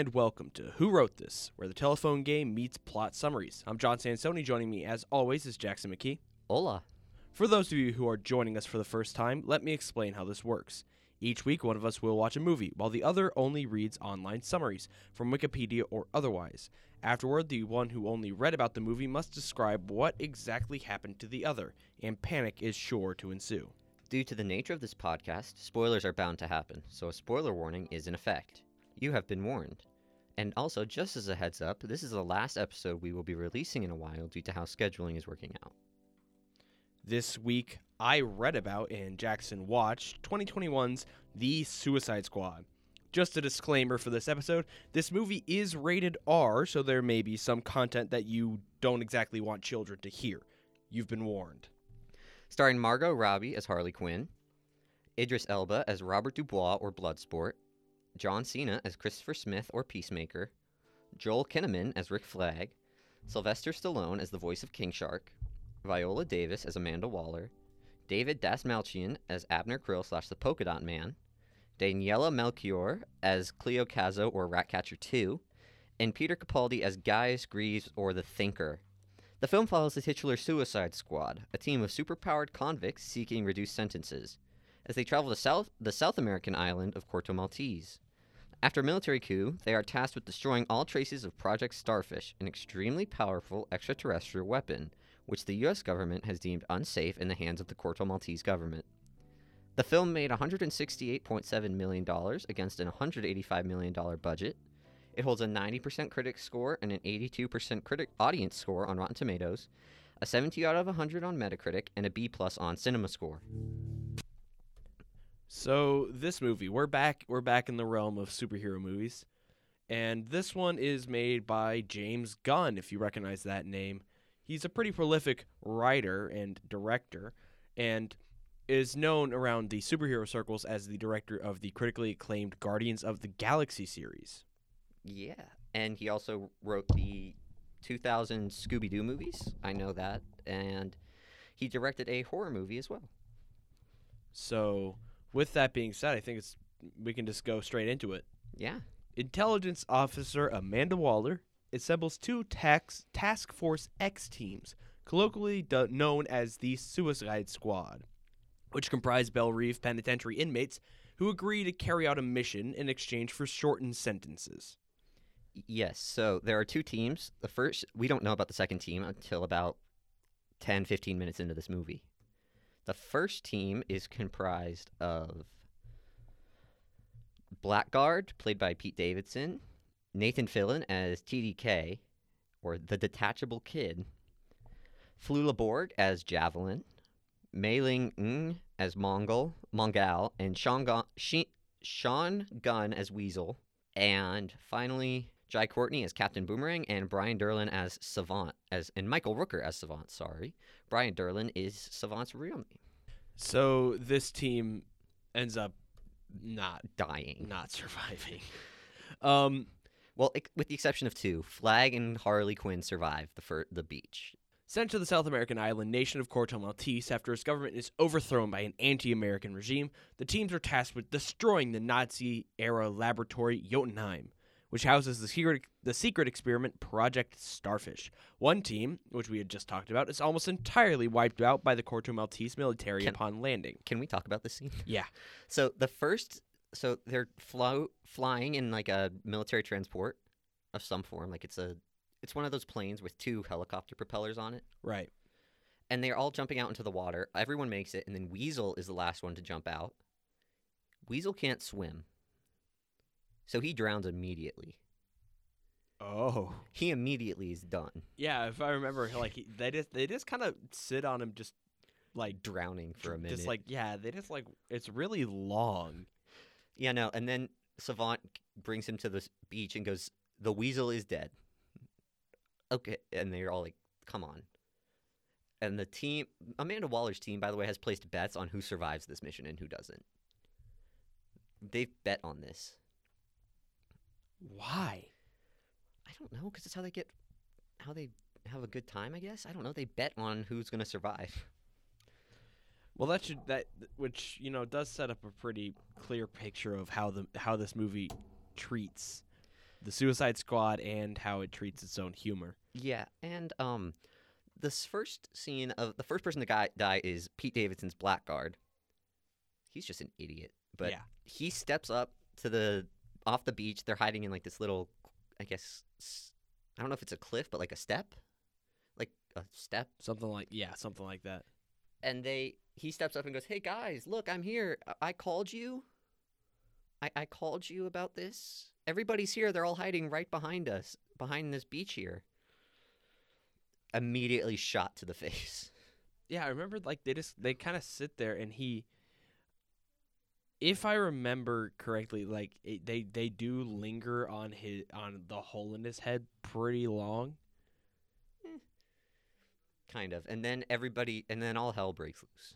and welcome to Who Wrote This, where the telephone game meets plot summaries. I'm John Sansoni. Joining me, as always, is Jackson McKee. Hola. For those of you who are joining us for the first time, let me explain how this works. Each week, one of us will watch a movie, while the other only reads online summaries, from Wikipedia or otherwise. Afterward, the one who only read about the movie must describe what exactly happened to the other, and panic is sure to ensue. Due to the nature of this podcast, spoilers are bound to happen, so a spoiler warning is in effect. You have been warned. And also, just as a heads up, this is the last episode we will be releasing in a while due to how scheduling is working out. This week, I read about and Jackson watched 2021's The Suicide Squad. Just a disclaimer for this episode this movie is rated R, so there may be some content that you don't exactly want children to hear. You've been warned. Starring Margot Robbie as Harley Quinn, Idris Elba as Robert Dubois or Bloodsport, John Cena as Christopher Smith or Peacemaker, Joel Kinnaman as Rick Flag, Sylvester Stallone as the voice of King Shark, Viola Davis as Amanda Waller, David Dastmalchian as Abner Krill slash the Polka Dot Man, Daniela Melchior as Cleo Cazo or Ratcatcher 2, and Peter Capaldi as Gaius Grieves or the Thinker. The film follows the titular Suicide Squad, a team of superpowered convicts seeking reduced sentences, as they travel to South, the South American island of Corto Maltese. After a military coup, they are tasked with destroying all traces of Project Starfish, an extremely powerful extraterrestrial weapon, which the U.S. government has deemed unsafe in the hands of the Corto Maltese government. The film made $168.7 million against an $185 million budget. It holds a 90% critic score and an 82% critic audience score on Rotten Tomatoes, a 70 out of 100 on Metacritic, and a B plus on CinemaScore. So this movie, we're back we're back in the realm of superhero movies. And this one is made by James Gunn, if you recognize that name. He's a pretty prolific writer and director and is known around the superhero circles as the director of the critically acclaimed Guardians of the Galaxy series. Yeah, and he also wrote the 2000 Scooby Doo movies. I know that. And he directed a horror movie as well. So, with that being said, I think it's we can just go straight into it. Yeah. Intelligence Officer Amanda Waller assembles two tax, Task Force X teams, colloquially do- known as the Suicide Squad, which comprise Belle Reve penitentiary inmates who agree to carry out a mission in exchange for shortened sentences. Yes, so there are two teams. The first, we don't know about the second team until about 10, 15 minutes into this movie. The first team is comprised of Blackguard, played by Pete Davidson, Nathan Fillion as TDK, or the Detachable Kid, Flula Borg as Javelin, Mayling Ng as Mongol, Mongal, and Sean, Gun- Shi- Sean Gunn as Weasel, and finally Jai Courtney as Captain Boomerang and Brian Durlin as Savant as and Michael Rooker as Savant. Sorry, Brian Durlin is Savant's real name. So this team ends up not Dying. not surviving. Um, Well, with the exception of two, Flag and Harley Quinn survive the fir- the beach. Sent to the South American island nation of Corto Maltese after its government is overthrown by an anti American regime, the teams are tasked with destroying the Nazi era laboratory Jotunheim, which houses the secret, the secret experiment Project Starfish. One team, which we had just talked about, is almost entirely wiped out by the Corto Maltese military Can- upon landing. Can we talk about this scene? Yeah. So the first, so they're flo- flying in like a military transport of some form, like it's a, it's one of those planes with two helicopter propellers on it, Right. and they're all jumping out into the water. Everyone makes it, and then Weasel is the last one to jump out. Weasel can't swim, so he drowns immediately. Oh. He immediately is done Yeah, if I remember, like he, they just they just kind of sit on him, just like drowning for a minute. Just like yeah, they just like it's really long. Yeah, no. And then Savant brings him to the beach and goes, "The weasel is dead." Okay, and they're all like, "Come on." And the team, Amanda Waller's team, by the way, has placed bets on who survives this mission and who doesn't. They've bet on this. Why? I don't know, because it's how they get, how they have a good time. I guess I don't know. They bet on who's gonna survive. Well, that should that which you know does set up a pretty clear picture of how the how this movie treats the Suicide Squad and how it treats its own humor. Yeah, and um, this first scene of the first person to guy, die is Pete Davidson's Blackguard. He's just an idiot, but yeah, he steps up to the off the beach. They're hiding in like this little, I guess, I don't know if it's a cliff, but like a step, like a step. something like yeah, something like that. And they he steps up and goes, "Hey guys, look, I'm here. I, I called you. I I called you about this. Everybody's here. They're all hiding right behind us, behind this beach here." Immediately shot to the face. Yeah, I remember like they just they kind of sit there and he if I remember correctly like it, they they do linger on his on the hole in his head pretty long. kind of. And then everybody and then all hell breaks loose.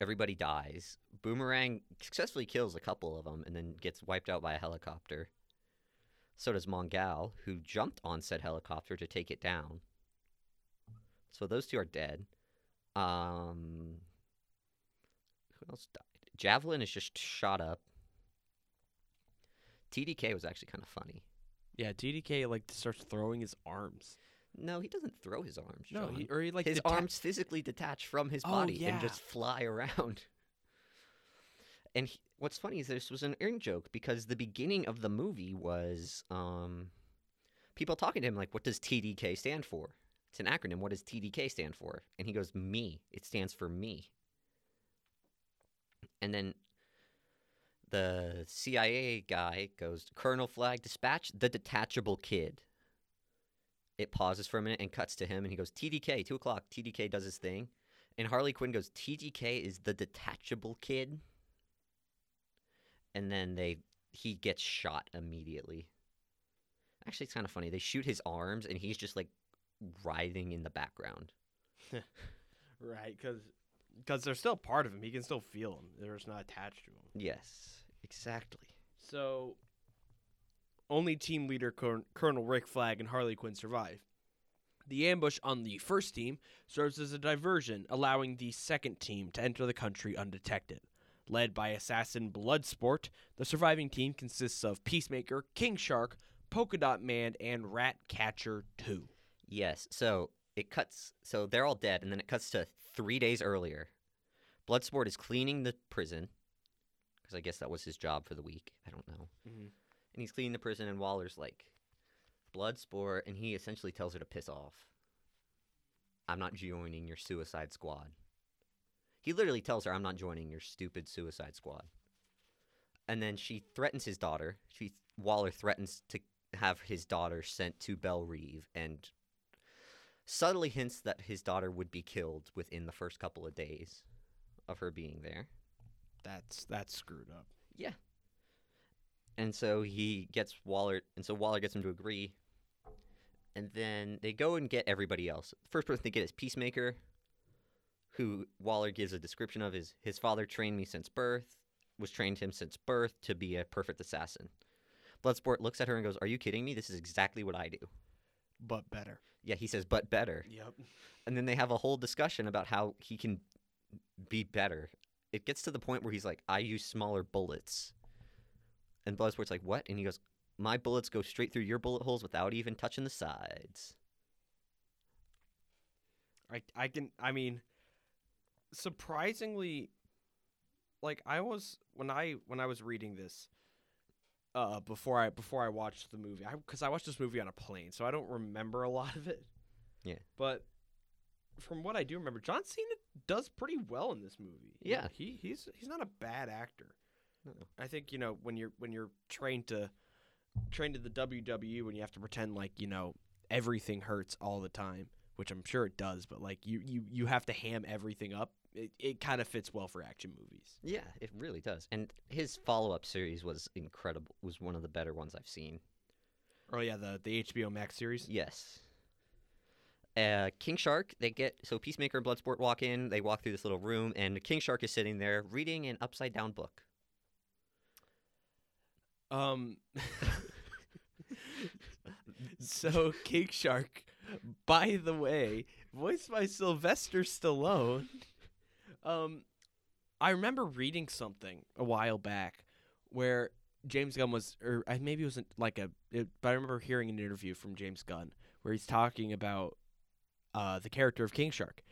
Everybody dies. Boomerang successfully kills a couple of them and then gets wiped out by a helicopter. So does mongal who jumped on said helicopter to take it down. So those two are dead. Um who else died javelin is just shot up tdk was actually kind of funny Yeah, TDK like starts throwing his arms. no he doesn't throw his arms No, John. he, or he like his deta- arms physically detach from his Oh, body and just fly around. And he, what's funny is this was an in joke because the beginning of the movie was um, people talking to him like, "What does TDK stand for?" It's an acronym. What does TDK stand for? And he goes, "Me." It stands for me. And then the CIA guy goes, "Colonel Flag, dispatch the detachable kid." It pauses for a minute and cuts to him, and he goes, "TDK, two o'clock." TDK does his thing, and Harley Quinn goes, "TDK is the detachable kid." And then they he gets shot immediately. Actually, it's kind of funny. They shoot his arms, and he's just like writhing in the background. right because they're still part of him. He can still feel them. They're just not attached to him. Yes, exactly. So, only team leader Col- Colonel Rick Flag and Harley Quinn survive. The ambush on the first team serves as a diversion, allowing the second team to enter the country undetected. Led by assassin Bloodsport, the surviving team consists of Peacemaker, King Shark, Polka Dot Man, and Rat Catcher 2. Yes. So it cuts. So they're all dead, and then it cuts to three days earlier. Bloodsport is cleaning the prison because I guess that was his job for the week. I don't know. Mhm. And he's cleaning the prison, and Waller's like, Bloodsport, and he essentially tells her to piss off. I'm not joining your Suicide Squad. He literally tells her, I'm not joining your stupid Suicide Squad. And then she threatens his daughter. She Waller threatens to have his daughter sent to Belle Reve and subtly hints that his daughter would be killed within the first couple of days of her being there. That's that's screwed up. Yeah. And so he gets Waller, and so Waller gets him to agree. And then they go and get everybody else. The first person they get is Peacemaker, who Waller gives a description of. His, his father trained me since birth, was trained him since birth to be a perfect assassin. Bloodsport looks at her and goes, Are you kidding me? This is exactly what I do. But better. Yeah, he says, but better. Yep. And then they have a whole discussion about how he can be better. It gets to the point where he's like, I use smaller bullets. And Bloodsport's like, what? And he goes, my bullets go straight through your bullet holes without even touching the sides. I I can I mean surprisingly like I was when I when I was reading this uh before I before I watched the movie I cuz I watched this movie on a plane so I don't remember a lot of it. Yeah. But from what I do remember John Cena does pretty well in this movie. Yeah. He he's he's not a bad actor. No. I think you know when you're when you're trained to trained to the WWE when you have to pretend like you know everything hurts all the time, which I'm sure it does, but like you you you have to ham everything up. It it kind of fits well for action movies. Yeah, it really does. And his follow up series was incredible. Was one of the better ones I've seen. Oh yeah, the the HBO Max series. Yes. Uh, King Shark, they get so Peacemaker and Bloodsport walk in. They walk through this little room, and King Shark is sitting there reading an upside down book. Um. so King Shark, by the way, voiced by Sylvester Stallone. Um, I remember reading something a while back where James Gunn was, or maybe it wasn't like a, it, but I remember hearing an interview from James Gunn where he's talking about uh, the character of King Shark.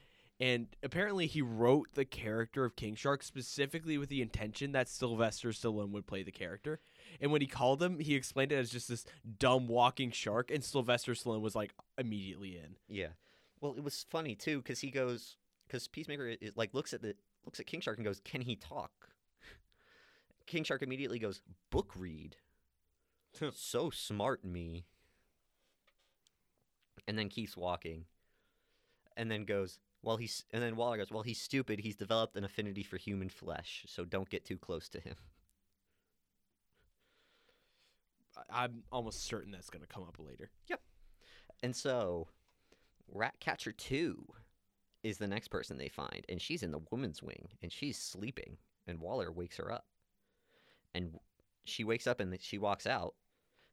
And apparently, he wrote the character of King Shark specifically with the intention that Sylvester Stallone would play the character. And when he called him, he explained it as just this dumb walking shark, and Sylvester Stallone was like immediately in. Yeah. Well, it was funny too because he goes because Peacemaker is, like looks at the looks at King Shark and goes, "Can he talk?" King Shark immediately goes, "Book read." so smart, me. And then keeps walking, and then goes, "Well, he's," and then Waller goes, "Well, he's stupid. He's developed an affinity for human flesh, so don't get too close to him." I'm almost certain that's going to come up later. Yep. And so, Ratcatcher 2 is the next person they find, and she's in the woman's wing, and she's sleeping, and Waller wakes her up. And she wakes up and she walks out,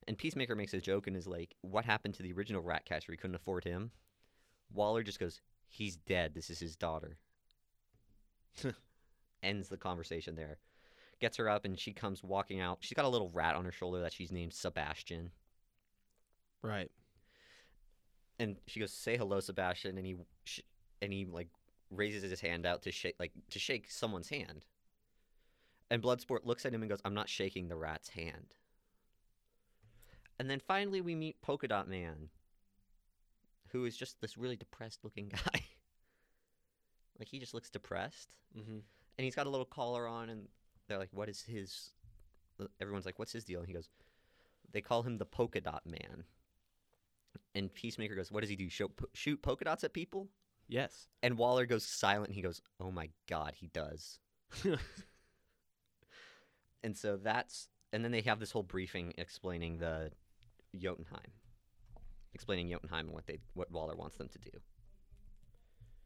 and Peacemaker makes a joke and is like, What happened to the original Ratcatcher? We couldn't afford him. Waller just goes, He's dead. This is his daughter. Ends the conversation there. Gets her up, and she comes walking out. She's got a little rat on her shoulder that she's named Sebastian Right. and she goes, "Say hello, Sebastian," and he sh- and he like raises his hand out to shake like to shake someone's hand. And Bloodsport looks at him and goes, "I'm not shaking the rat's hand." And then finally we meet Polka Dot Man, who is just this really depressed looking guy. like he just looks depressed, Mm-hmm. and he's got a little collar on, and they're like, "What is his?" Everyone's like, "What's his deal?" And he goes, "They call him the Polka Dot Man." And Peacemaker goes, "What does he do? Show, po- shoot polka dots at people?" Yes. And Waller goes silent. And he goes, "Oh my God, he does." And so that's, and then they have this whole briefing explaining the Jotunheim, explaining Jotunheim and what they, what Waller wants them to do.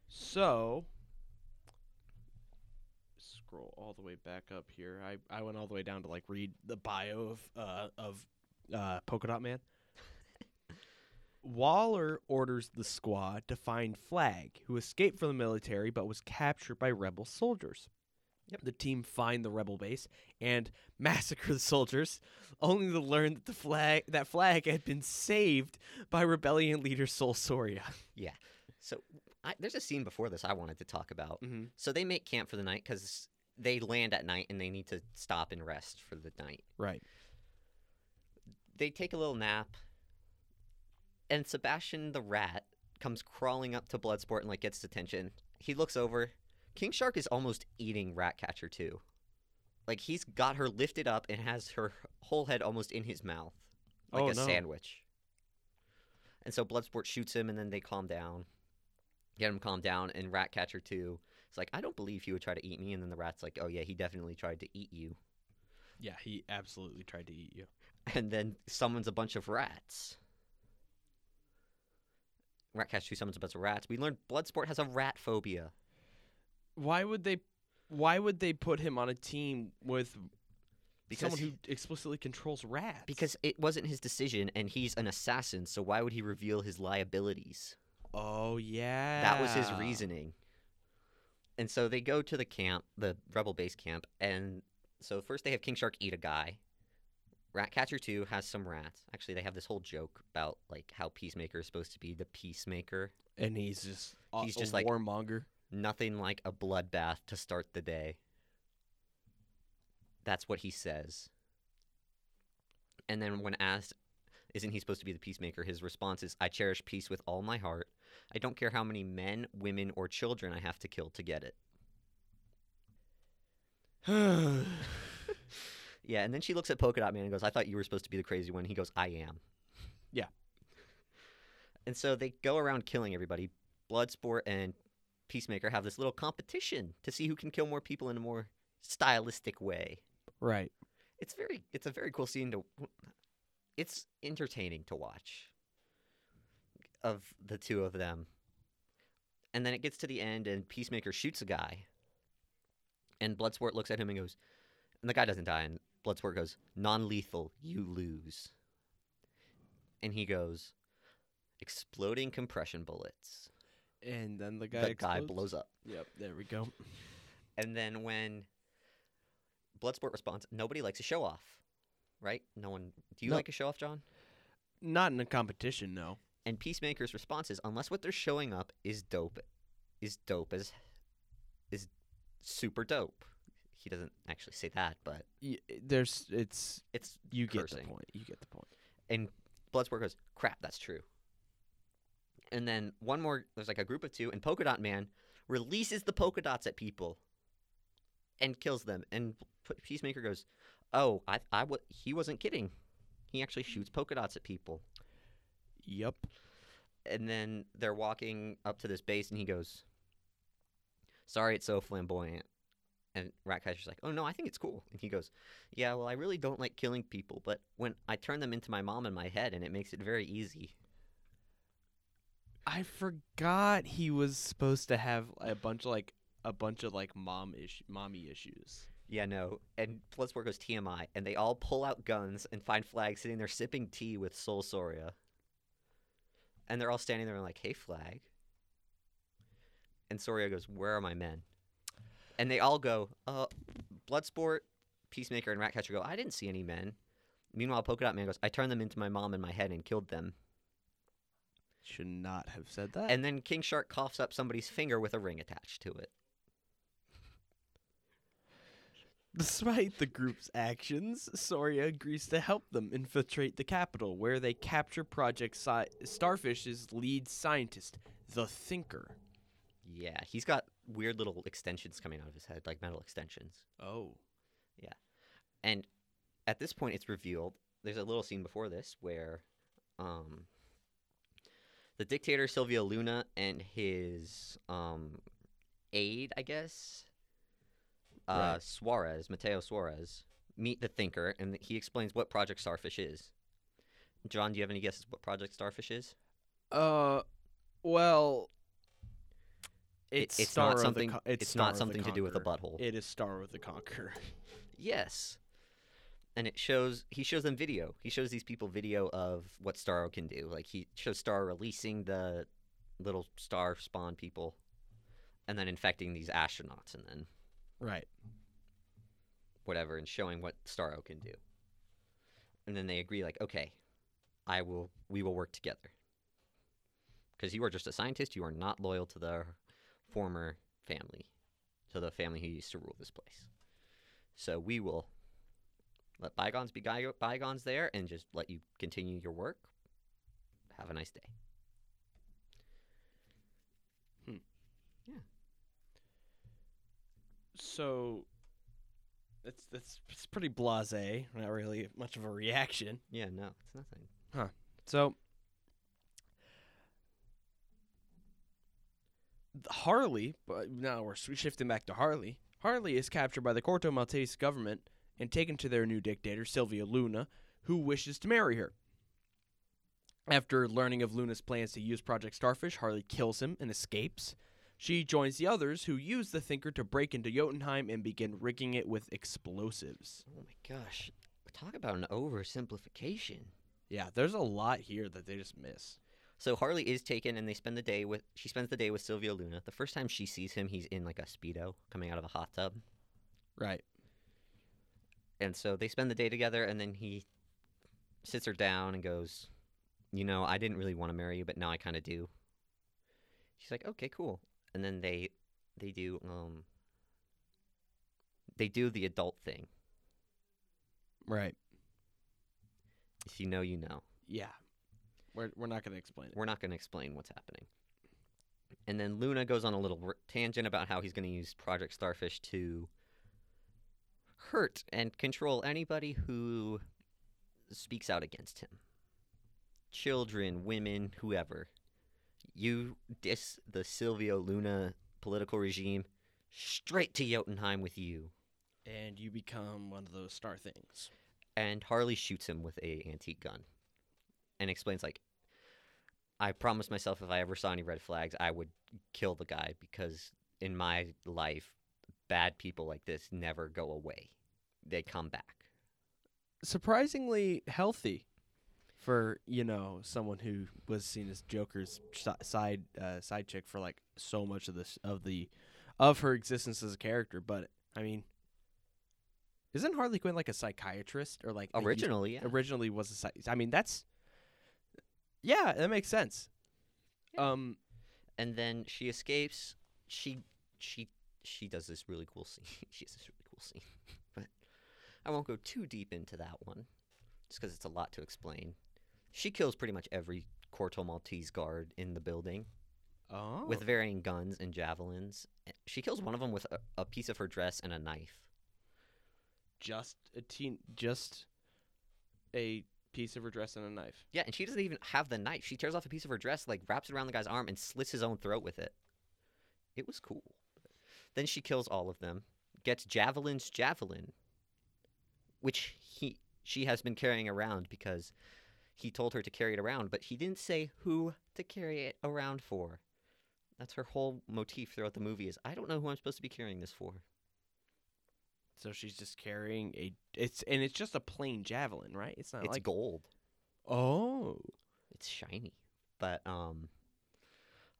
So, scroll all the way back up here. I, I went all the way down to like read the bio of uh, of uh, Polka Dot Man. Waller orders the squad to find Flag, who escaped from the military but was captured by rebel soldiers. Yep. The team find the rebel base and massacre the soldiers, only to learn that the flag that flag had been saved by rebellion leader Sol Soria. Yeah. So I, there's a scene before this I wanted to talk about. Mm-hmm. So they make camp for the night because they land at night and they need to stop and rest for the night. Right. They take a little nap, and Sebastian the rat comes crawling up to Bloodsport and like gets his attention. He looks over. King Shark is almost eating Ratcatcher 2. Like he's got her lifted up and has her whole head almost in his mouth, like Oh, a no. sandwich. And so Bloodsport shoots him, and then they calm down, get him calmed down. And Ratcatcher 2. It's like I don't believe he would try to eat me. And then the rat's like, Oh yeah, he definitely tried to eat you. Yeah, he absolutely tried to eat you. and then summons a bunch of rats. Ratcatcher 2 summons a bunch of rats. We learned Bloodsport has a rat phobia. Why would they? Why would they put him on a team with Because someone who explicitly controls rats? because it wasn't his decision and he's an assassin, so why would he reveal his liabilities? oh yeah, That was his reasoning. And so they go to the camp, the rebel base camp, and so first they have King Shark eat a guy. Ratcatcher 2 has some rats. Actually, they have this whole joke about like how Peacemaker is supposed to be the peacemaker. and he's just a, He's a just like- warmonger. Nothing like a bloodbath to start the day. That's what he says. And then when asked, isn't he supposed to be the peacemaker? His response is, I cherish peace with all my heart. I don't care how many men, women, or children I have to kill to get it. Yeah, and then she looks at Polka Dot Man and goes, I thought you were supposed to be the crazy one. He goes, I am. Yeah. And so they go around killing everybody. Bloodsport and Peacemaker have this little competition to see who can kill more people in a more stylistic way. right. It's very it's a very cool scene to it's entertaining to watch of the two of them. And then it gets to the end and Peacemaker shoots a guy. And Bloodsport looks at him and goes and the guy doesn't die and Bloodsport goes, "Non-lethal, you lose." And he goes, "Exploding compression bullets." And then the guy the guy blows up. Yep, there we go. And then when Bloodsport responds, nobody likes a show off. right? No one. Do you No. like a show off, John? Not in a competition, no. And Peacemaker's response is, unless what they're showing up is dope, is dope as, is super dope. He doesn't actually say that, but Y- there's it's it's you get the point. You get the point. and Bloodsport goes, crap, that's true. And then one more, there's like a group of two, and Polka Dot Man releases the polka dots at people and kills them. And Peacemaker goes, oh, I, I, wa- he wasn't kidding. He actually shoots polka dots at people. Yep. And then they're walking up to this base, and he goes, sorry, it's so flamboyant. And Ratcatcher's like, oh no, I think it's cool. And he goes, yeah, well, I really don't like killing people, but when I turn them into my mom in my head, and it makes it very easy. I forgot he was supposed to have a bunch of like a bunch of like mom issue, mommy issues. Yeah, no. And Bloodsport goes TMI, and they all pull out guns and find Flag sitting there sipping tea with Sol Soria. And they're all standing there and like, hey, Flag. And Soria goes, where are my men? And they all go, uh, Bloodsport, Peacemaker, and Ratcatcher go, I didn't see any men. Meanwhile, Polka Dot Man goes, I turned them into my mom in my head and killed them. Should not have said that. And then King Shark coughs up somebody's finger with a ring attached to it. Despite the group's actions, Soria agrees to help them infiltrate the capital, where they capture Project Sci- Starfish's lead scientist, the Thinker. Yeah, he's got weird little extensions coming out of his head, like metal extensions. Oh. Yeah. And at this point, it's revealed. There's a little scene before this where um, the dictator Silvio Luna and his um, aide, I guess, uh, Right. Suarez, Mateo Suarez, meet the Thinker, and he explains what Project Starfish is. John, do you have any guesses what Project Starfish is? Uh, well, it's, it's Star not something. Con- it's Star not something to do with a butthole. It is Starro the Conqueror. Yes. And it shows he shows them video. He shows these people video of what Starro can do. Like he shows Starro releasing the little star spawn people and then infecting these astronauts and then right. whatever and showing what Starro can do. And then they agree like, "Okay, I will we will work together." Cuz you are just a scientist, you are not loyal to the former family, to the family who used to rule this place. So we will let bygones be bygones there and just let you continue your work. Have a nice day. Hmm. Yeah. So, it's that's it's pretty blasé. Not really much of a reaction. Yeah, no, it's nothing. Huh. So Harley, but now we're shifting back to Harley. Harley is captured by the Corto Maltese government and taken to their new dictator, Silvio Luna, who wishes to marry her. After learning of Luna's plans to use Project Starfish, Harley kills him and escapes. She joins the others who use the Thinker to break into Jotunheim and begin rigging it with explosives. Oh my gosh. Talk about an oversimplification. Yeah, there's a lot here that they just miss. So Harley is taken, and they spend the day with. She spends the day with Silvio Luna. The first time she sees him, he's in like a speedo coming out of a hot tub, Right. and so they spend the day together. And then he sits her down and goes, "You know, I didn't really want to marry you, but now I kind of do." She's like, "Okay, cool." And then they they do um they do the adult thing. Right. If you know, you know. Yeah. We're we're not going to explain it. We're not going to explain what's happening. And then Luna goes on a little r- tangent about how he's going to use Project Starfish to hurt and control anybody who speaks out against him. Children, women, whoever. You diss the Silvio Luna political regime, straight to Jotunheim with you. And you become one of those star things. and Harley shoots him with a antique gun and explains like I promised myself if I ever saw any red flags I would kill the guy because in my life bad people like this never go away. They come back. Surprisingly healthy for, you know, someone who was seen as Joker's side uh, side chick for like so much of this of the of her existence as a character, but I mean Isn't Harley Quinn like a psychiatrist or like Originally, yeah. originally was a psych? I mean, that's yeah, that makes sense. Yeah. Um, and then she escapes. She she she does this really cool scene. she has this really cool scene, but I won't go too deep into that one, just because it's a lot to explain. She kills pretty much every Corto Maltese guard in the building oh, with varying guns and javelins. Eh, She kills one of them with a, a piece of her dress and a knife. just a teen, just a piece of her dress and a knife. Yeah, and she doesn't even have the knife. She tears off a piece of her dress, like wraps it around the guy's arm, and slits his own throat with it. It was cool. Then she kills all of them, gets Javelin's javelin, which he she has been carrying around because he told her to carry it around, but he didn't say who to carry it around for. That's her whole motif throughout the movie is I don't know who I'm supposed to be carrying this for. So she's just carrying a it's and it's just a plain javelin, right? It's not It's like gold. oh, It's shiny. But um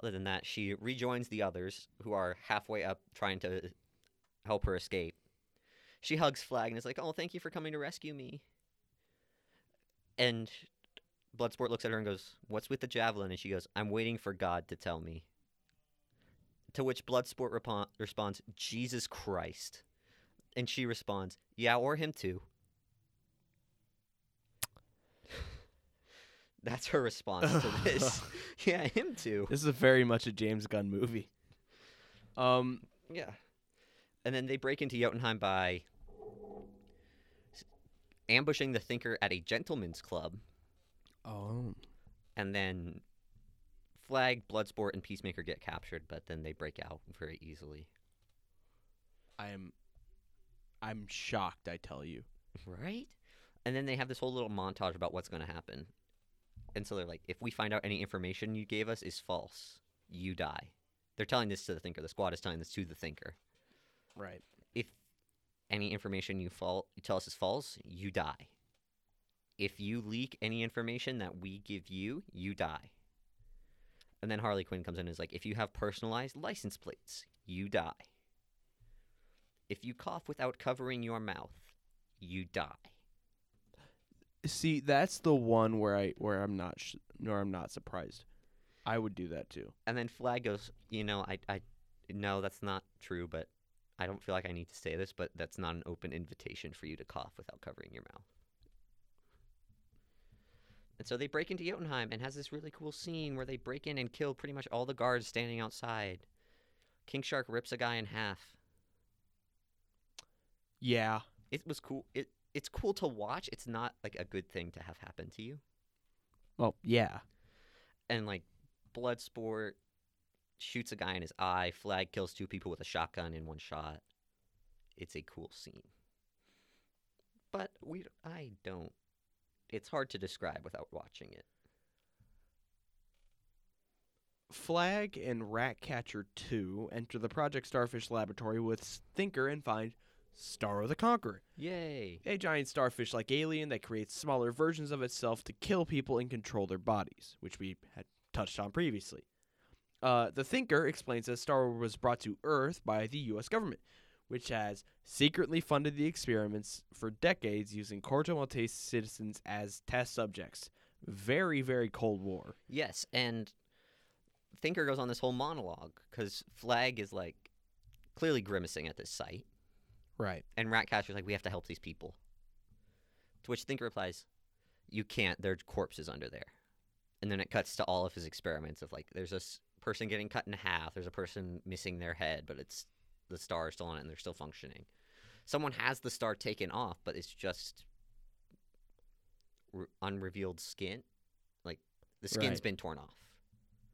other than that, she rejoins the others who are halfway up trying to help her escape. She hugs Flag and is like, "Oh, thank you for coming to rescue me." And Bloodsport looks at her and goes, "What's with the javelin?" And she goes, "I'm waiting for God to tell me." To which Bloodsport repo- responds, "Jesus Christ." And she responds, "Yeah, or him too." That's her response to this. yeah, him too. this is very much a James Gunn movie. Um, Yeah. And then they break into Jotunheim by ambushing the Thinker at a gentleman's club, oh, and then Flag, Bloodsport, and Peacemaker get captured, but then they break out very easily. I am, I'm shocked. I tell you. Right? And then they have this whole little montage about what's going to happen. And so they're like, if we find out any information you gave us is false, you die. They're telling this to the Thinker. The squad is telling this to the Thinker. Right. if any information you fall you tell us is false, you die. If you leak any information that we give you, you die. And then Harley Quinn comes in and is like, if you have personalized license plates, you die. If you cough without covering your mouth, you die. See, that's the one where I where I'm not sh- nor I'm not surprised. I would do that too. And then Flag goes, you know, I, I, no, that's not true, but I don't feel like I need to say this, but that's not an open invitation for you to cough without covering your mouth. And so they break into Jotunheim and has this really cool scene where they break in and kill pretty much all the guards standing outside. King Shark rips a guy in half. Yeah. It was cool. It it's cool to watch. It's not like a good thing to have happen to you. Well, yeah. and like Bloodsport shoots a guy in his eye. Flag kills two people with a shotgun in one shot. It's a cool scene, but we I don't. It's hard to describe without watching it. Flag and Ratcatcher 2 enter the Project Starfish laboratory with Thinker and find Starro the Conqueror, Yay! a giant starfish like alien that creates smaller versions of itself to kill people and control their bodies, which we had touched on previously. Uh, the Thinker explains that Starro was brought to Earth by the U.S. government, which has secretly funded the experiments for decades using Corto Maltese citizens as test subjects. Very, very Cold War. Yes, and Thinker goes on this whole monologue because Flag is like clearly grimacing at this sight. Right. And Ratcatcher's like, we have to help these people. To which Thinker replies, you can't. There are corpses under there. And then it cuts to all of his experiments of like, there's this person getting cut in half. There's a person missing their head, but it's the star is still on it and they're still functioning. Someone has the star taken off, but it's just re- unrevealed skin. Like the skin's Right. been torn off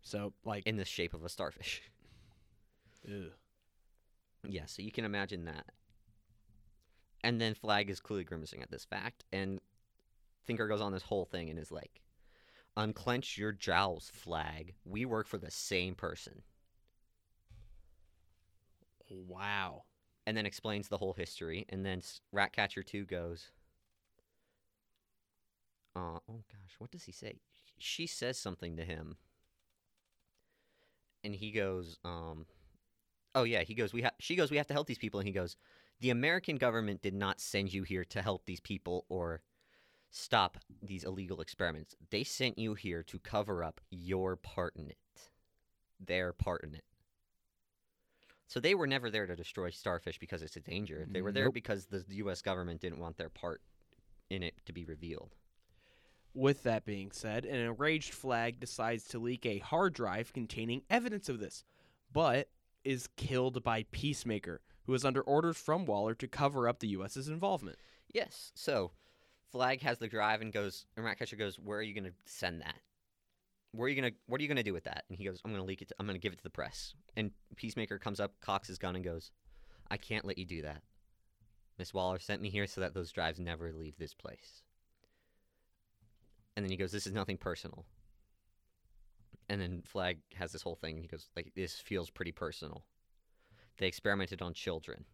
So, like, in the shape of a starfish. ugh. Yeah, so you can imagine that. And then Flag is clearly grimacing at this fact, and Thinker goes on this whole thing and is like, Unclench your jowls, Flag. We work for the same person. wow. And then explains the whole history, and then Ratcatcher 2 goes, uh, Oh gosh, what does he say? She says something to him. And he goes, um, Oh yeah, he goes. We have. She goes. We have to help these people, and he goes. The American government did not send you here to help these people or stop these illegal experiments. They sent you here to cover up your part in it, their part in it. So they were never there to destroy starfish because it's a danger. They were there Nope. because the U.S. government didn't want their part in it to be revealed. With that being said, an enraged Flag decides to leak a hard drive containing evidence of this, but is killed by Peacemaker, who is under orders from Waller to cover up the U.S.'s involvement. Yes. So Flag has the drive and goes, and Ratcatcher goes, "Where are you going to send that? Where are you going to? What are you going to do with that?" And he goes, "I'm going to leak it. To, I'm going to give it to the press." And Peacemaker comes up, cocks his gun, and goes, "I can't let you do that. Miss Waller sent me here so that those drives never leave this place." And then he goes, "This is nothing personal." And then Flag has this whole thing. He goes, "Like this feels pretty personal. They experimented on children."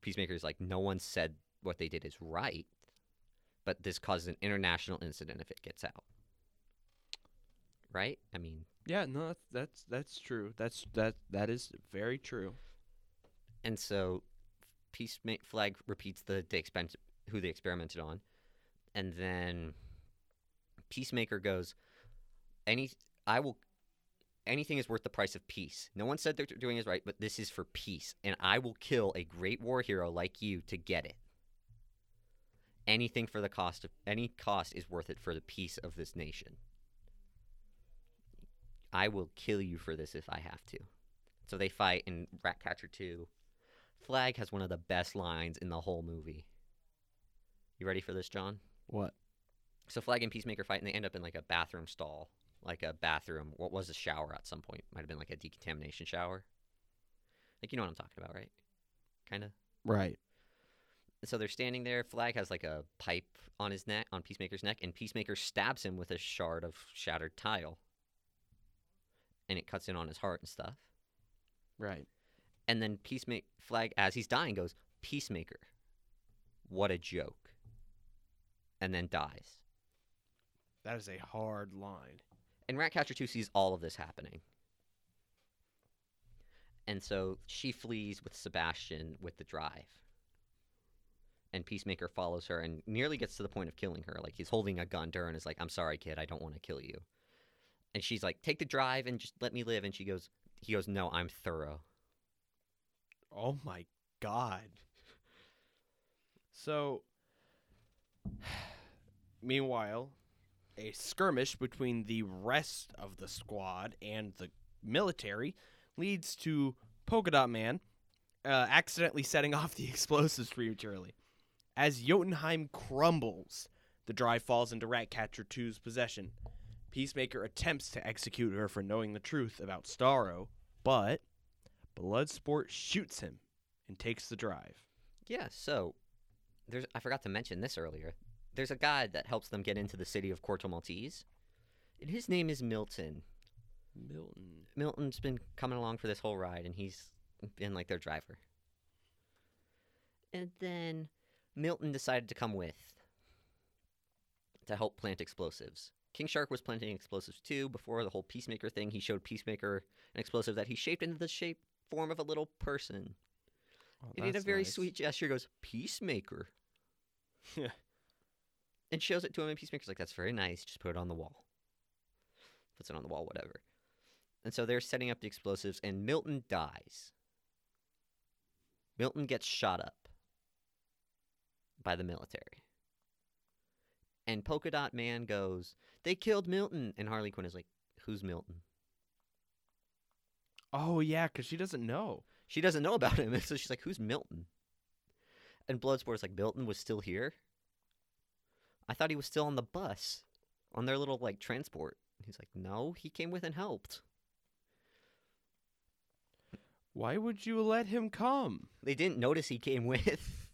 Peacemaker is like, "No one said what they did is right, but this causes an international incident if it gets out." Right? I mean, Yeah, no, that's that's, that's true. That's that that is very true. and so Peacemaker Flag repeats the they expen- who they experimented on, and then Peacemaker goes, "Any, I will." Anything is worth the price of peace. No one said they're doing is right, but this is for peace, and I will kill a great war hero like you to get it. Anything for the cost of any cost is worth it for the peace of this nation. I will kill you for this if I have to. So they fight in Ratcatcher 2. Flag has one of the best lines in the whole movie. You ready for this, John? What? So Flag and Peacemaker fight, and they end up in like a bathroom stall, like a bathroom. What was a shower at some point? Might have been like a decontamination shower. Like you know what I'm talking about, right? Kind of. Right. So they're standing there. Flag has like a pipe on his neck, on Peacemaker's neck, and Peacemaker stabs him with a shard of shattered tile, and it cuts in on his heart and stuff. Right. And then Peacemaker Flag, as he's dying, goes, Peacemaker, what a joke. And then dies. That is a hard line. And Ratcatcher 2 sees all of this happening. And so she flees with Sebastian with the drive. And Peacemaker follows her and nearly gets to the point of killing her. Like he's holding a gun to her and is like, I'm sorry, kid, I don't want to kill you. And she's like, Take the drive and just let me live. And she goes, He goes, No, I'm thorough. Oh my god. So meanwhile, a skirmish between the rest of the squad and the military leads to Polka Dot Man uh, accidentally setting off the explosives prematurely. As Jotunheim crumbles, the drive falls into Ratcatcher 2's possession. Peacemaker attempts to execute her for knowing the truth about Starro, but Bloodsport shoots him and takes the drive. Yeah, so there's I forgot to mention this earlier. There's a guy that helps them get into the city of Corto Maltese. And his name is Milton. Milton. Milton's been coming along for this whole ride and he's been like their driver. And then Milton decided to come with to help plant explosives. King Shark was planting explosives too before the whole Peacemaker thing. He showed Peacemaker an explosive that he shaped into the shape form of a little person. Oh, He did a very nice. sweet gesture. Goes Peacemaker, Yeah. and shows it to him. And Peacemaker's like, "That's very nice. Just put it on the wall." Puts it on the wall, whatever. And so they're setting up the explosives, and Milton dies. Milton gets shot up by the military. And Polka Dot Man goes, "They killed Milton," and Harley Quinn is like, "Who's Milton?" Oh yeah, because she doesn't know. She doesn't know about him, and so she's like, "Who's Milton?" And Bloodsport's like, "Milton was still here." I thought he was still on the bus, on their little like transport. He's like, "No, he came with and helped." Why would you let him come? They didn't notice he came with.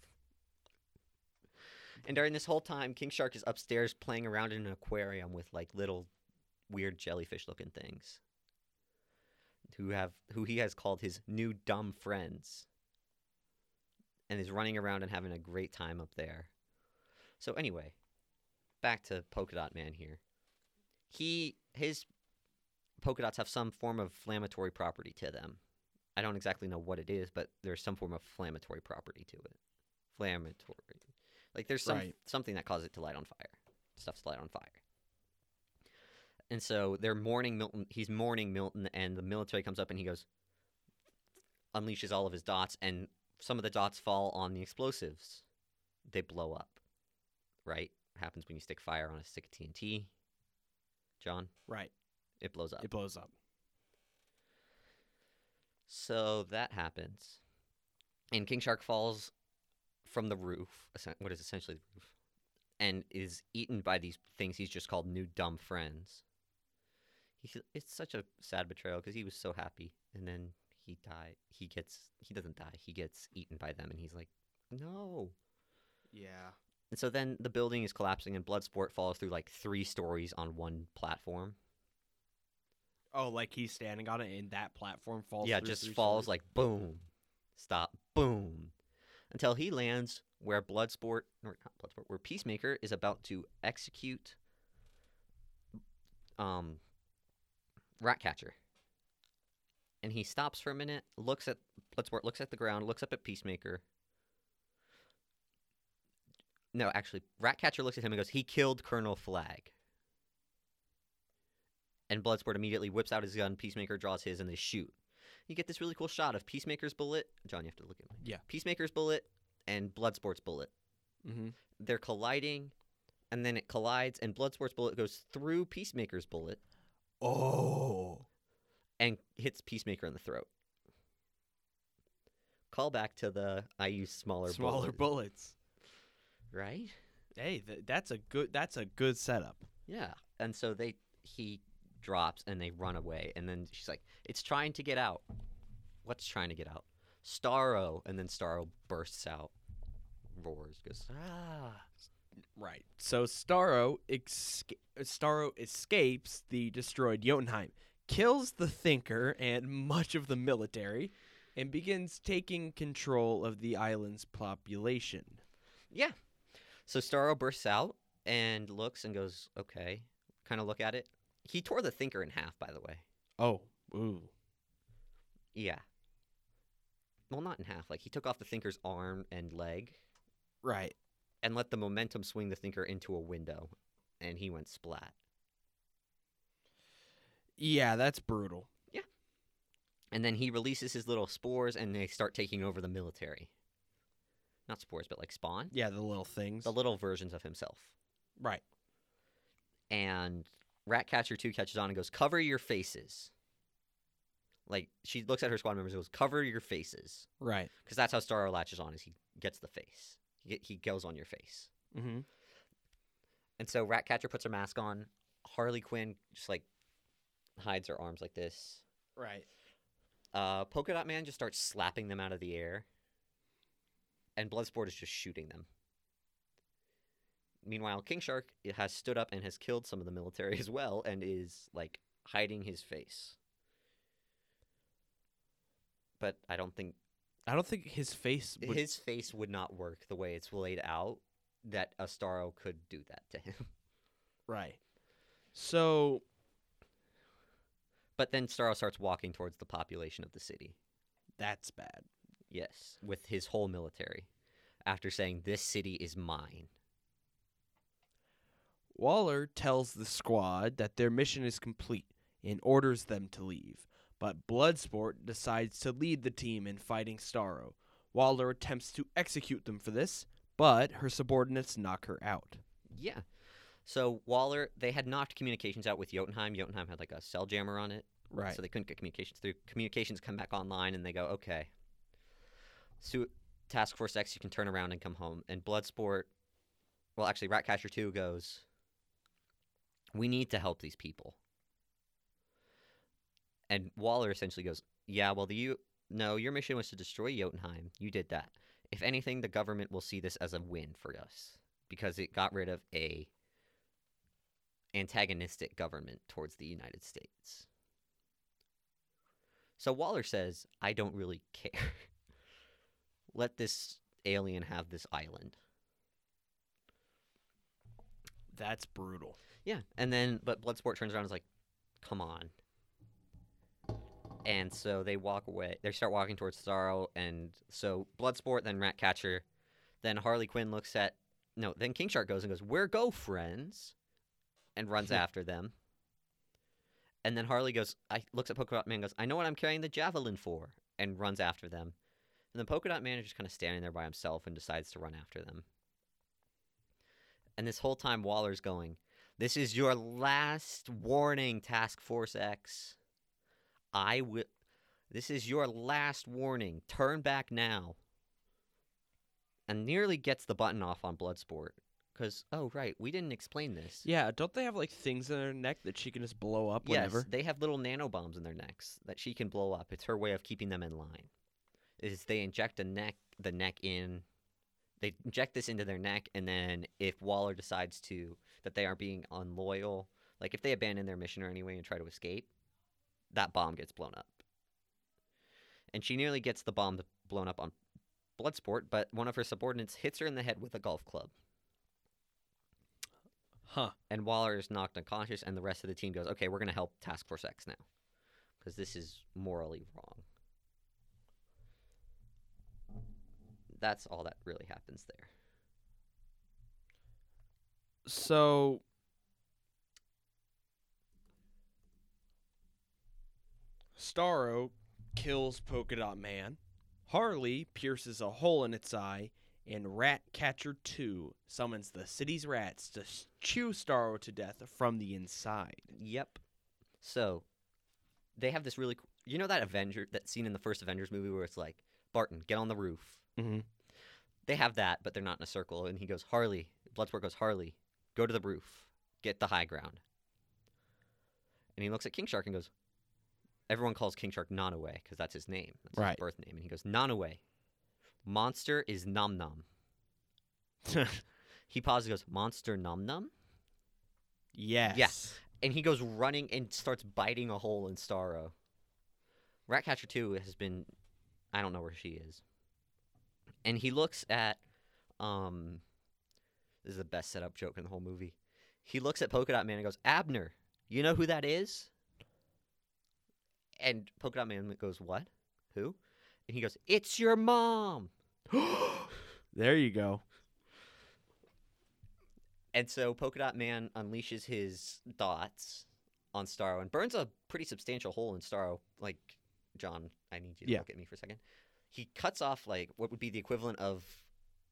and during this whole time, King Shark is upstairs playing around in an aquarium with like little weird jellyfish-looking things, who have who he has called his new dumb friends, and is running around and having a great time up there. So anyway, back to Polka Dot Man here. He his polka dots have some form of inflammatory property to them. I don't exactly know what it is, but there's some form of inflammatory property to it. Inflammatory. Like there's some Right. something that causes it to light on fire. Stuff to light on fire. And so they're mourning Milton. He's mourning Milton, and the military comes up and he goes, unleashes all of his dots, and some of the dots fall on the explosives. They blow up. Right? Happens when you stick fire on a stick of TNT. John, Right. it blows up. It blows up. So that happens. And King Shark falls from the roof, what is essentially the roof, and is eaten by these things he's just called new dumb friends. He, it's such a sad betrayal because he was so happy, and then he die. He gets he doesn't die. He gets eaten by them, and he's like, no. Yeah. And so then the building is collapsing, and Bloodsport falls through like three stories on one platform. Oh, like he's standing on it and that platform falls. yeah, just falls stories? like boom, stop, boom, until he lands where Bloodsport or not Bloodsport, where Peacemaker is about to execute um Ratcatcher. And he stops for a minute, looks at Bloodsport, looks at the ground, looks up at Peacemaker. No, actually, Ratcatcher looks at him and goes, "He killed Colonel Flag." And Bloodsport immediately whips out his gun. Peacemaker draws his, and they shoot. You get this really cool shot of Peacemaker's bullet. John, you have to look at me. Yeah. Peacemaker's bullet and Bloodsport's bullet. Mm-hmm. They're colliding, and then it collides, and Bloodsport's bullet goes through Peacemaker's bullet Oh. and hits Peacemaker in the throat. Call back to the I use smaller, Smaller bullet, bullets. Right? Hey, th- that's a good. That's a good setup. Yeah. And so they he drops and they run away, and then she's like, "It's trying to get out." What's trying to get out? Starro, and then Starro bursts out, roars, goes ah. Right. So Starro esca- Starro escapes the destroyed Jotunheim, kills the Thinker and much of the military, and begins taking control of the island's population. Yeah. So Starro bursts out and looks and goes, okay. Kind of look at it. He tore the thinker in half, by the way. Oh, ooh. Yeah. Well, not in half. Like he took off the thinker's arm and leg Right. and let the momentum swing the thinker into a window, and he went splat. Yeah, that's brutal. Yeah. And then he releases his little spores, and they start taking over the military. Not spores, but like spawn. Yeah, the little things. The little versions of himself. right. and Ratcatcher 2 catches on and goes, Cover your faces. Like, she looks at her squad members and goes, Cover your faces. Right. Because that's how Starro latches on, is he gets the face. He, he goes on your face. Mm-hmm. And so Ratcatcher puts her mask on. Harley Quinn just, like, hides her arms like this. Right. Uh, Polka Dot Man just starts slapping them out of the air. And Bloodsport is just shooting them. Meanwhile, King Shark has stood up and has killed some of the military as well and is, like, hiding his face. But I don't think I don't think his face would. his face would not work the way it's laid out that a Starro could do that to him. right. So But then Starro starts walking towards the population of the city. that's bad. Yes, with his whole military. After saying, This city is mine. Waller tells the squad that their mission is complete and orders them to leave, but Bloodsport decides to lead the team in fighting Starro. Waller attempts to execute them for this, but her subordinates knock her out. Yeah. So Waller, they had knocked communications out with Jotunheim. Jotunheim had like a cell jammer on it, Right. so they couldn't get communications through. Communications come back online, and they go, okay. Su- Task Force X, you can turn around and come home. And Bloodsport, well, actually, Ratcatcher 2 goes, we need to help these people. And Waller essentially goes, yeah, well, the you no, your mission was to destroy Jotunheim. You did that. If anything, the government will see this as a win for us because it got rid of a antagonistic government towards the United States. So Waller says, I don't really care. Let this alien have this island. That's brutal. Yeah. And then, but Bloodsport turns around and is like, come on. And so they walk away. They start walking towards Starro, and so Bloodsport, then Ratcatcher, then Harley Quinn looks at no, then King Shark goes and goes, "Where go, friends?" and runs after them. And then Harley goes, I looks at Polka Dot Man, and goes, "I know what I'm carrying the javelin for," and runs after them. And the Polka Dot Man is just kind of standing there by himself and decides to run after them. And this whole time, Waller's going, This is your last warning, Task Force X. I will. This is your last warning. Turn back now. And nearly gets the button off on Bloodsport. Because, oh, right, we didn't explain this. Yeah, don't they have like things in their neck that she can just blow up Yes, they have little nanobombs in their necks that she can blow up. It's her way of keeping them in line. Is they inject a neck the neck in they inject this into their neck and then if Waller decides to that they are being unloyal, like if they abandon their mission or anyway and try to escape, that bomb gets blown up. And she nearly gets the bomb blown up on Bloodsport, but one of her subordinates hits her in the head with a golf club. Huh. and Waller is knocked unconscious, and the rest of the team goes, "Okay, we're gonna help Task Force X now, because this is morally wrong." That's all that really happens there. So Starro kills Polka Dot Man. Harley pierces a hole in its eye, and Ratcatcher 2 summons the city's rats to chew Starro to death from the inside. Yep. So they have this really, you know, that Avenger, that scene in the first Avengers movie where it's like, Barton, get on the roof. Mm-hmm. They have that, but they're not in a circle. And he goes, Harley. Bloodsport goes, Harley, go to the roof, get the high ground. And he looks at King Shark and goes, everyone calls King Shark Nanaue because that's his name, that's his Right. birth name. And he goes, Nanaue, monster is Num Num. He pauses and goes, Monster Num Num? yes. And he goes running and starts biting a hole in Starro. Ratcatcher 2 has been, I don't know where she is. And he looks at, um, this is the best setup joke in the whole movie. He looks at Polka Dot Man and goes, Abner, you know who that is? And Polka Dot Man goes, What? Who? And he goes, It's your mom. there you go. And so Polka Dot Man unleashes his dots on Starro and burns a pretty substantial hole in Starro. Like, John, I need you to Yeah. look at me for a second. He cuts off like what would be the equivalent of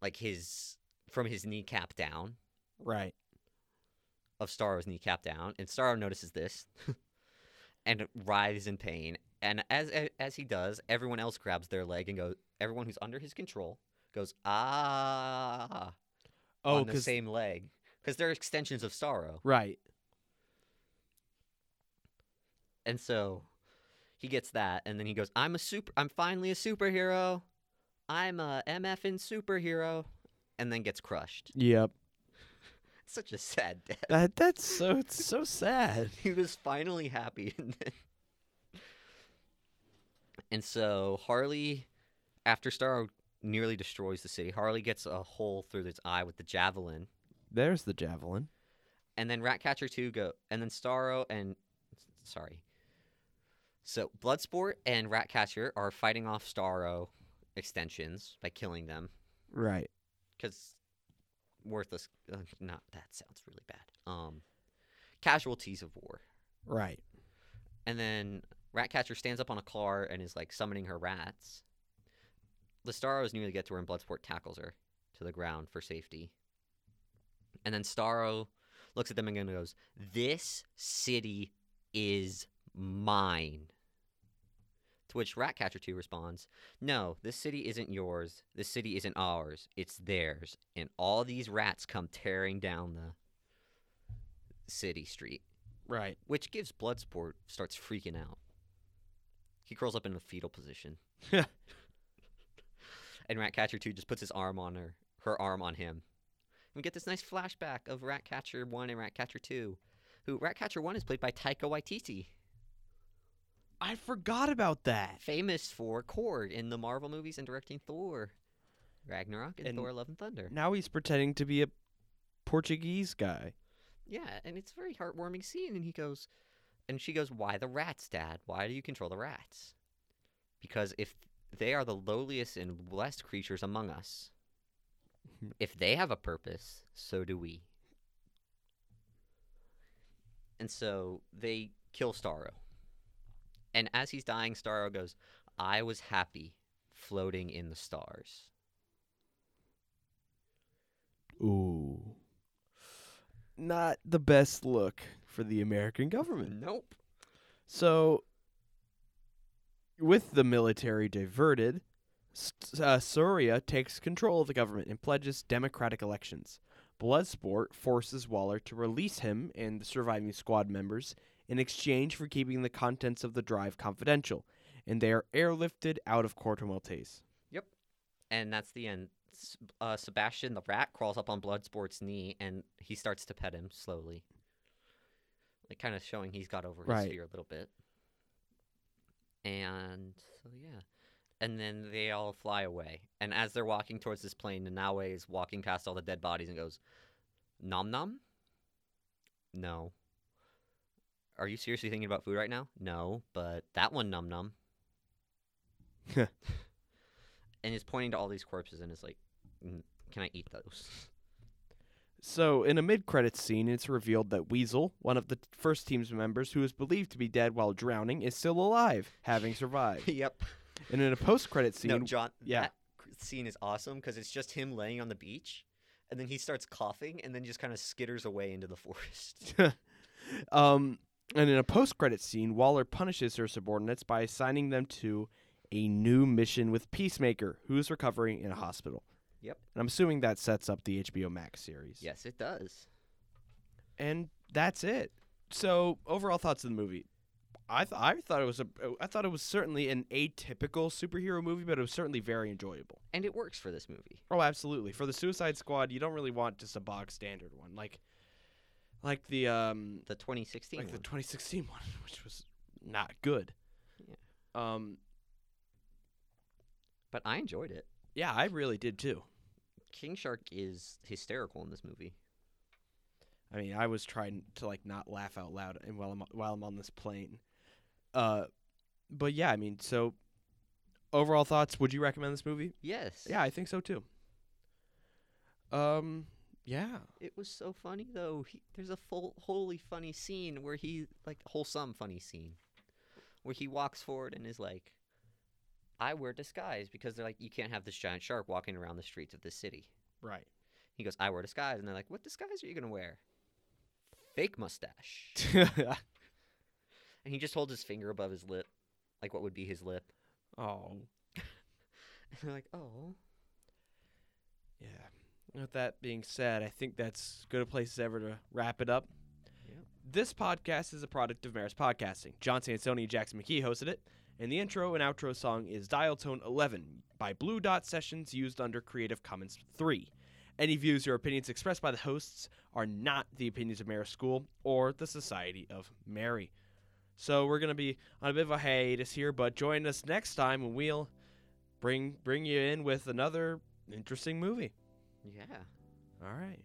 like his from his kneecap down Right. of Starro's kneecap down, and Starro notices this and writhes in pain. And as as he does, everyone else grabs their leg and goes. Everyone who's under his control goes ah Oh, on the same leg because they're extensions of Starro. right. And so he gets that, and then he goes, "I'm a super. I'm finally a superhero. I'm a MFing superhero," and then gets crushed. Yep. Such a sad death. That that's so it's so sad. he was finally happy, and then. And so Harley, after Starro nearly destroys the city, Harley gets a hole through its eye with the javelin, There's the javelin. and then Ratcatcher 2 go, and then Starro and sorry. So Bloodsport and Ratcatcher are fighting off Starro extensions by killing them Right. because worthless. Uh, not that sounds really bad. Um, casualties of war, Right. and then Ratcatcher stands up on a car and is like summoning her rats. The Starros nearly get to her, and Bloodsport tackles her to the ground for safety. And then Starro looks at them and goes, This city is mine. To which Ratcatcher 2 responds, No, this city isn't yours. This city isn't ours. It's theirs. And all these rats come tearing down the city street. Right. Which gives Bloodsport starts freaking out. He curls up in a fetal position. and Ratcatcher 2 just puts his arm on her, her arm on him. And we get this nice flashback of Ratcatcher 1 and Ratcatcher 2, who Ratcatcher 1 is played by Taika Waititi, I forgot about that. famous for Korg in the Marvel movies and directing Thor, Ragnarok, and, And- Thor Love and Thunder. Now he's pretending to be a Portuguese guy. Yeah, and it's a very heartwarming scene. And he goes, And she goes, Why the rats, Dad? Why do you control the rats? Because if they are the lowliest and blessed creatures among us, if they have a purpose, so do we. And so they kill Starro. And as he's dying, Starro goes, I was happy floating in the stars. Ooh. Not the best look for the American government. Nope. So, with the military diverted, S- uh, Soria takes control of the government and pledges democratic elections. Bloodsport forces Waller to release him and the surviving squad members in exchange for keeping the contents of the drive confidential, and they are airlifted out of Corto Maltese. Yep. And that's the end. Uh, Sebastian the rat crawls up on Bloodsport's knee and he starts to pet him slowly. Like kind of showing he's got over his Right. fear a little bit. And so yeah. And then they all fly away. And as they're walking towards this plane, Nanaue is walking past all the dead bodies and goes, Nom nom? No. Are you seriously thinking about food right now? No, but that one num num. and is pointing to all these corpses and is like, "Mm, "Can I eat those?" So, in a mid credits scene, it's revealed that Weasel, one of the first team's members who is believed to be dead while drowning, is still alive, having survived. yep. and in a post credit scene, no, John. yeah. That scene is awesome because it's just him laying on the beach, and then he starts coughing, and then just kind of skitters away into the forest. um, and in a post credit scene, Waller punishes her subordinates by assigning them to a new mission with Peacemaker, who is recovering in a hospital. Yep. And I'm assuming that sets up the HBO Max series. yes, it does. And that's it. So, overall thoughts of the movie. I th- I thought it was a I thought it was certainly an atypical superhero movie, but it was certainly very enjoyable. And it works for this movie. Oh, absolutely. For the Suicide Squad, you don't really want just a bog standard one, like like the um The 2016 like the one. 2016 one, which was not good. Yeah. Um. but I enjoyed it. Yeah, I really did too. King Shark is hysterical in this movie. I mean, I was trying to like not laugh out loud and while I'm while I'm on this plane. Uh, but yeah, I mean, so overall thoughts? Would you recommend this movie? Yes. Yeah, I think so too. Um, yeah. It was so funny though. He, there's a full wholly funny scene where he like wholesome funny scene where he walks forward and is like, "I wear disguise because they're like you can't have this giant shark walking around the streets of this city." Right. He goes, "I wear disguise," and they're like, "What disguise are you gonna wear?" Fake mustache. and he just holds his finger above his lip, like what would be his lip. oh, And they're like, "Oh." yeah. With that being said, I think that's good a place as ever to wrap it up. This podcast is a product of Marist Podcasting. John Sansoni and Jackson McKee hosted it, and the intro and outro song is Dial Tone 11 by Blue Dot Sessions used under Creative Commons 3. Any views or opinions expressed by the hosts are not the opinions of Marist School or the Society of Mary. So we're going to be on a bit of a hiatus here, but join us next time when we'll bring bring you in with another interesting movie. Yeah. All right.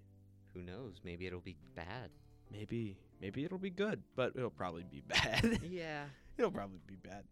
Who knows? Maybe it'll be bad. Maybe maybe it'll be good, but it'll probably be bad. yeah. it'll probably be bad.